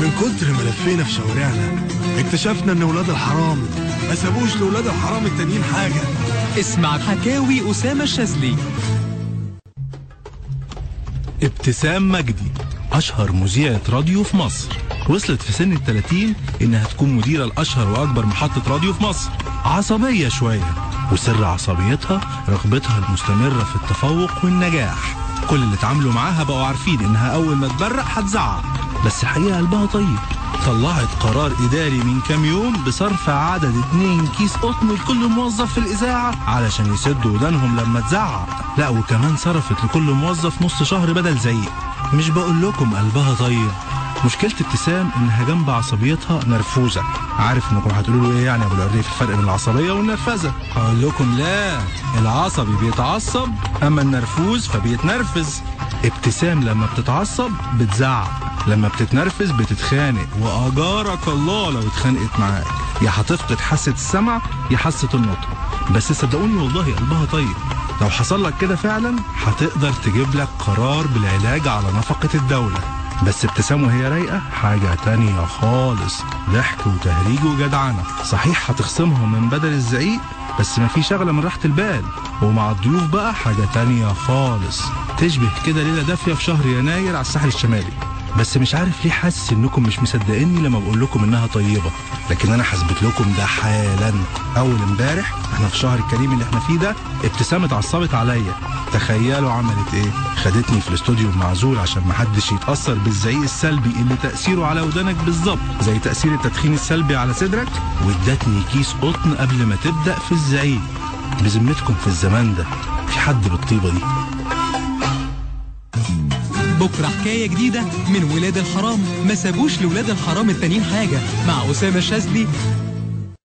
من كتر ما لفينا في شوارعنا اكتشفنا إن ولاد الحرام ما سابوش لولاد الحرام التانيين حاجة. اسمع حكاوي أسامة الشاذلي. ابتسام مجدي أشهر مذيعة راديو في مصر. وصلت في سن التلاتين إنها تكون مديرة الأشهر وأكبر محطة راديو في مصر. عصبية شوية وسر عصبيتها رغبتها المستمرة في التفوق والنجاح. كل اللي اتعاملوا معاها بقوا عارفين إنها أول ما تبرق هتزعق بس حقيقة قلبها طيب. طلعت قرار إداري من كام يوم بصرف عدد اتنين كيس قطن لكل موظف في الإذاعة علشان يسدوا ودانهم لما تزعق. لا وكمان صرفت لكل موظف نص شهر بدل زعيق مش بقول لكم قلبها طيب. مشكلة ابتسام إنها جنب عصبيتها نرفوزة. عارف إنكم هتقولوا له إيه يعني يا أبو العريف؟ الفرق بين العصبية والنرفزة. هقول لكم لا العصبي بيتعصب أما النرفوز فبيتنرفز. ابتسام لما بتتعصب بتزعق لما بتتنرفز بتتخانق. وأجارك الله لو اتخانقت معاك يا هتفقد حاسة السمع يا حاسة النطق. بس صدقوني والله قلبها طيب. لو حصل لك كده فعلا هتقدر تجيب لك قرار بالعلاج على نفقة الدولة. بس ابتسام وهي رايقة حاجة تانية خالص. ضحك وتهريج وجدعنة. صحيح هتخصمهم من بدل الزعيق بس مفيش أغلى من راحة البال. ومع الضيوف بقى حاجة تانية خالص. تشبه كده ليلة دافية في شهر يناير على الساحل الشمالي. بس مش عارف ليه حاسس إنكم مش مصدقيني لما بقول لكم إنها طيبة. لكن أنا هثبت لكم ده حالا. أول إمبارح إحنا في شهر الكريم اللي إحنا فيه ده ابتسام اتعصبت عليا. تخيلوا عملت إيه؟ خدتني في الاستوديو المعزول عشان محدش يتأثر بالزعيق السلبي اللي تأثيره على ودانك بالظبط. زي تأثير التدخين السلبي على صدرك. وادتني كيس قطن قبل ما تبدأ في الزعيق. بذمتكم في الزمان ده. في حد بالطيبة دي؟ بكرة حكاية جديدة من ولاد الحرام. ما سابوش لولاد الحرام التانيين حاجة. مع أسامة الشاذلي.